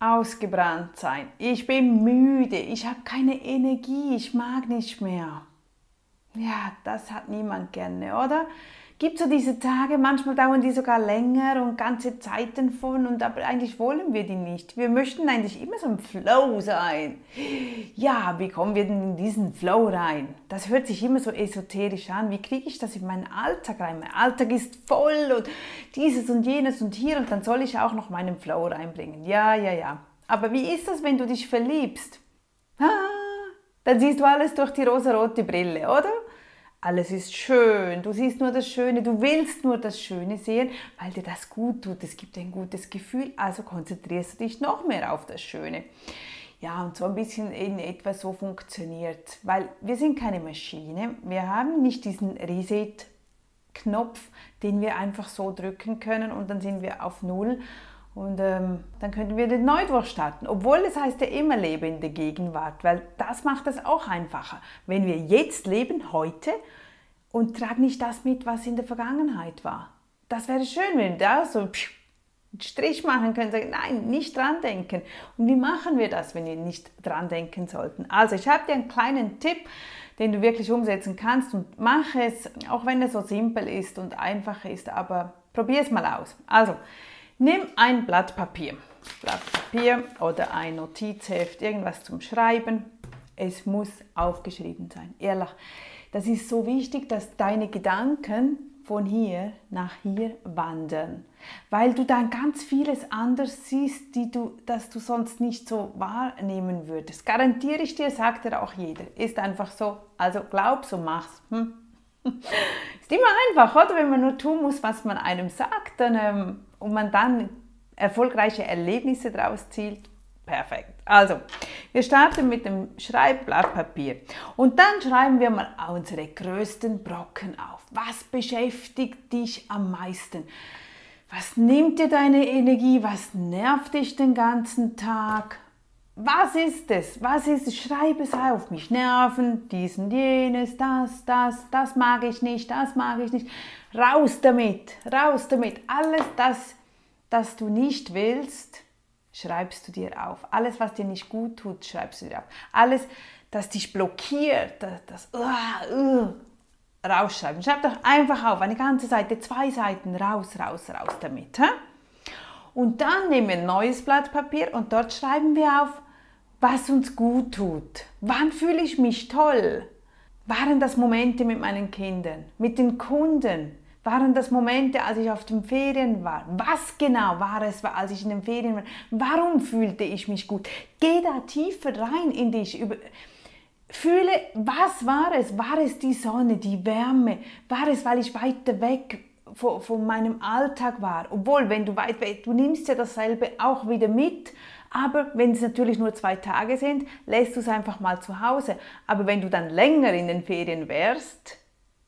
ausgebrannt sein. Ich bin müde, ich habe keine Energie, ich mag nicht mehr. Ja, das hat niemand gerne, oder? Gibt so diese Tage, manchmal dauern die sogar länger und ganze Zeiten von und aber eigentlich wollen wir die nicht. Wir möchten eigentlich immer so im Flow sein. Ja, wie kommen wir denn in diesen Flow rein? Das hört sich immer so esoterisch an. Wie kriege ich das in meinen Alltag rein? Mein Alltag ist voll und dieses und jenes und hier und dann soll ich auch noch meinen Flow reinbringen. Ja, ja, ja. Aber wie ist das, wenn du dich verliebst? Ah, dann siehst du alles durch die rosarote Brille, oder? Alles ist schön, du siehst nur das Schöne, du willst nur das Schöne sehen, weil dir das gut tut, es gibt ein gutes Gefühl, also konzentrierst du dich noch mehr auf das Schöne. Ja, und so ein bisschen in etwa so funktioniert, weil wir sind keine Maschine, wir haben nicht diesen Reset-Knopf, den wir einfach so drücken können und dann sind wir auf Null und ähm, dann könnten wir den neu durchstarten. Obwohl es heißt ja immer lebe in der Gegenwart, weil das macht es auch einfacher. Wenn wir jetzt leben, heute, und tragen nicht das mit, was in der Vergangenheit war. Das wäre schön, wenn wir da so einen Strich machen können, sagen, nein, nicht dran denken. Und wie machen wir das, wenn wir nicht dran denken sollten? Also, ich habe dir einen kleinen Tipp, den du wirklich umsetzen kannst und mach es, auch wenn es so simpel ist und einfach ist, aber probier es mal aus. Also, Nimm ein Blatt Papier, Blatt Papier oder ein Notizheft, irgendwas zum Schreiben. Es muss aufgeschrieben sein, ehrlich. Das ist so wichtig, dass deine Gedanken von hier nach hier wandern, weil du dann ganz vieles anders siehst, die du, das du sonst nicht so wahrnehmen würdest. Garantiere ich dir, sagt er auch jeder. Ist einfach so. Also glaub's und mach's. Hm? Ist immer einfach, oder? Wenn man nur tun muss, was man einem sagt, dann ähm, und man dann erfolgreiche Erlebnisse daraus zielt, perfekt. Also, wir starten mit dem Schreibblatt Papier und dann schreiben wir mal unsere größten Brocken auf. Was beschäftigt dich am meisten? Was nimmt dir deine Energie? Was nervt dich den ganzen Tag? Was ist es? Was ist es? Schreib es auf. Mich nerven, dies und jenes, das, das, das mag ich nicht, das mag ich nicht. Raus damit, raus damit. Alles das, das du nicht willst, schreibst du dir auf. Alles, was dir nicht gut tut, schreibst du dir auf. Alles, das dich blockiert, das, das uh, uh, rausschreiben. Schreib doch einfach auf, eine ganze Seite, zwei Seiten, raus, raus, raus damit. Hä? Und dann nehmen wir ein neues Blatt Papier und dort schreiben wir auf, was uns gut tut. Wann fühle ich mich toll? Waren das Momente mit meinen Kindern, mit den Kunden, waren das Momente, als ich auf den Ferien war? Was genau war es, als ich in den Ferien war? Warum fühlte ich mich gut? Geh da tiefer rein in dich. Fühle, was war es? War es die Sonne, die Wärme? War es, weil ich weiter weg von, von meinem Alltag war? Obwohl, wenn du weit weg, du nimmst ja dasselbe auch wieder mit. Aber wenn es natürlich nur zwei Tage sind, lässt du es einfach mal zu Hause. Aber wenn du dann länger in den Ferien wärst,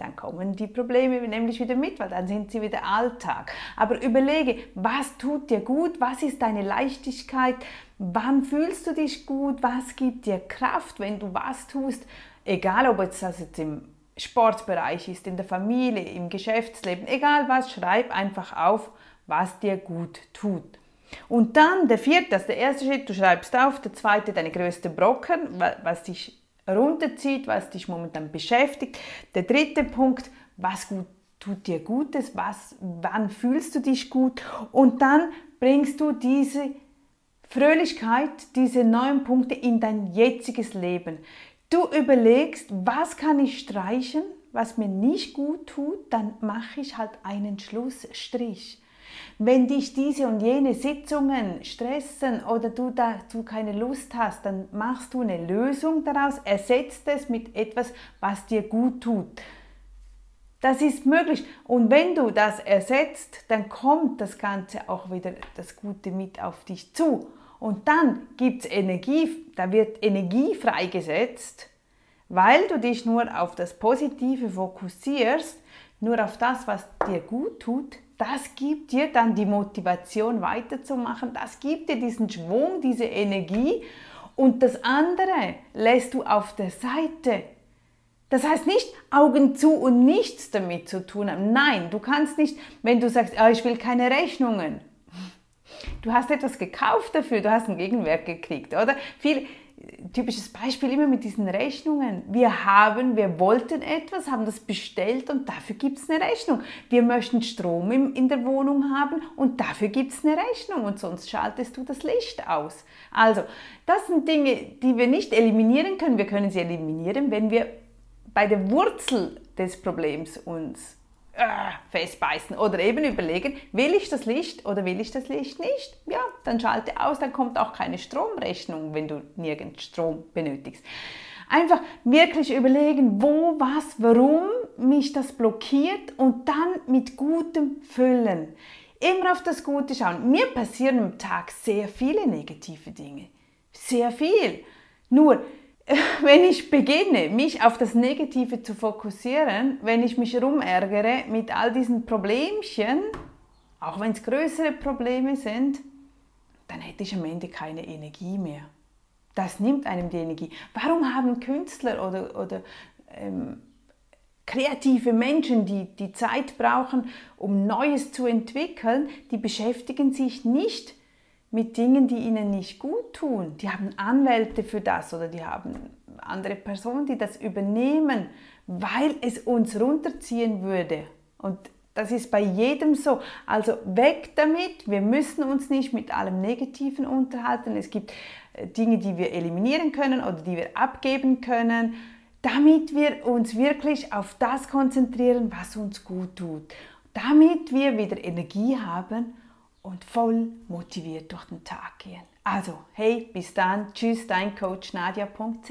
dann kommen die Probleme nämlich wieder mit, weil dann sind sie wieder Alltag. Aber überlege, was tut dir gut, was ist deine Leichtigkeit, wann fühlst du dich gut, was gibt dir Kraft, wenn du was tust, egal ob es das jetzt im Sportbereich ist, in der Familie, im Geschäftsleben, egal was, schreib einfach auf, was dir gut tut. Und dann der vierte, das ist der erste Schritt, du schreibst auf, der zweite deine größte Brocken, was dich runterzieht, was dich momentan beschäftigt. Der dritte Punkt, was gut, tut dir Gutes, was, wann fühlst du dich gut und dann bringst du diese Fröhlichkeit, diese neuen Punkte in dein jetziges Leben. Du überlegst, was kann ich streichen, was mir nicht gut tut, dann mache ich halt einen Schlussstrich. Wenn dich diese und jene Sitzungen stressen oder du dazu keine Lust hast, dann machst du eine Lösung daraus, ersetzt es mit etwas, was dir gut tut. Das ist möglich. Und wenn du das ersetzt, dann kommt das Ganze auch wieder das Gute mit auf dich zu. Und dann gibt es Energie, da wird Energie freigesetzt, weil du dich nur auf das Positive fokussierst, nur auf das, was dir gut tut, das gibt dir dann die Motivation weiterzumachen, das gibt dir diesen Schwung, diese Energie und das andere lässt du auf der Seite. Das heißt nicht Augen zu und nichts damit zu tun haben. Nein, du kannst nicht, wenn du sagst, oh, ich will keine Rechnungen, Du hast etwas gekauft dafür, du hast einen Gegenwert gekriegt, oder? Viel, typisches Beispiel immer mit diesen Rechnungen. Wir haben, wir wollten etwas, haben das bestellt und dafür gibt es eine Rechnung. Wir möchten Strom in, in der Wohnung haben und dafür gibt es eine Rechnung und sonst schaltest du das Licht aus. Also, das sind Dinge, die wir nicht eliminieren können. Wir können sie eliminieren, wenn wir bei der Wurzel des Problems uns festbeißen oder eben überlegen, will ich das Licht oder will ich das Licht nicht? Ja, dann schalte aus, dann kommt auch keine Stromrechnung, wenn du nirgends Strom benötigst. Einfach wirklich überlegen, wo, was, warum mich das blockiert und dann mit Gutem füllen. Immer auf das Gute schauen. Mir passieren am Tag sehr viele negative Dinge. Sehr viel. Nur, wenn ich beginne, mich auf das Negative zu fokussieren, wenn ich mich rumärgere mit all diesen Problemchen, auch wenn es größere Probleme sind, dann hätte ich am Ende keine Energie mehr. Das nimmt einem die Energie. Warum haben Künstler oder, oder ähm, kreative Menschen, die die Zeit brauchen, um Neues zu entwickeln, die beschäftigen sich nicht mit Dingen, die ihnen nicht gut tun. Die haben Anwälte für das oder die haben andere Personen, die das übernehmen, weil es uns runterziehen würde. Und das ist bei jedem so. Also weg damit. Wir müssen uns nicht mit allem Negativen unterhalten. Es gibt äh, Dinge, die wir eliminieren können oder die wir abgeben können, damit wir uns wirklich auf das konzentrieren, was uns gut tut. Damit wir wieder Energie haben und voll motiviert durch den Tag gehen. Also, hey, bis dann. Tschüss, dein Coach Nadia.ch.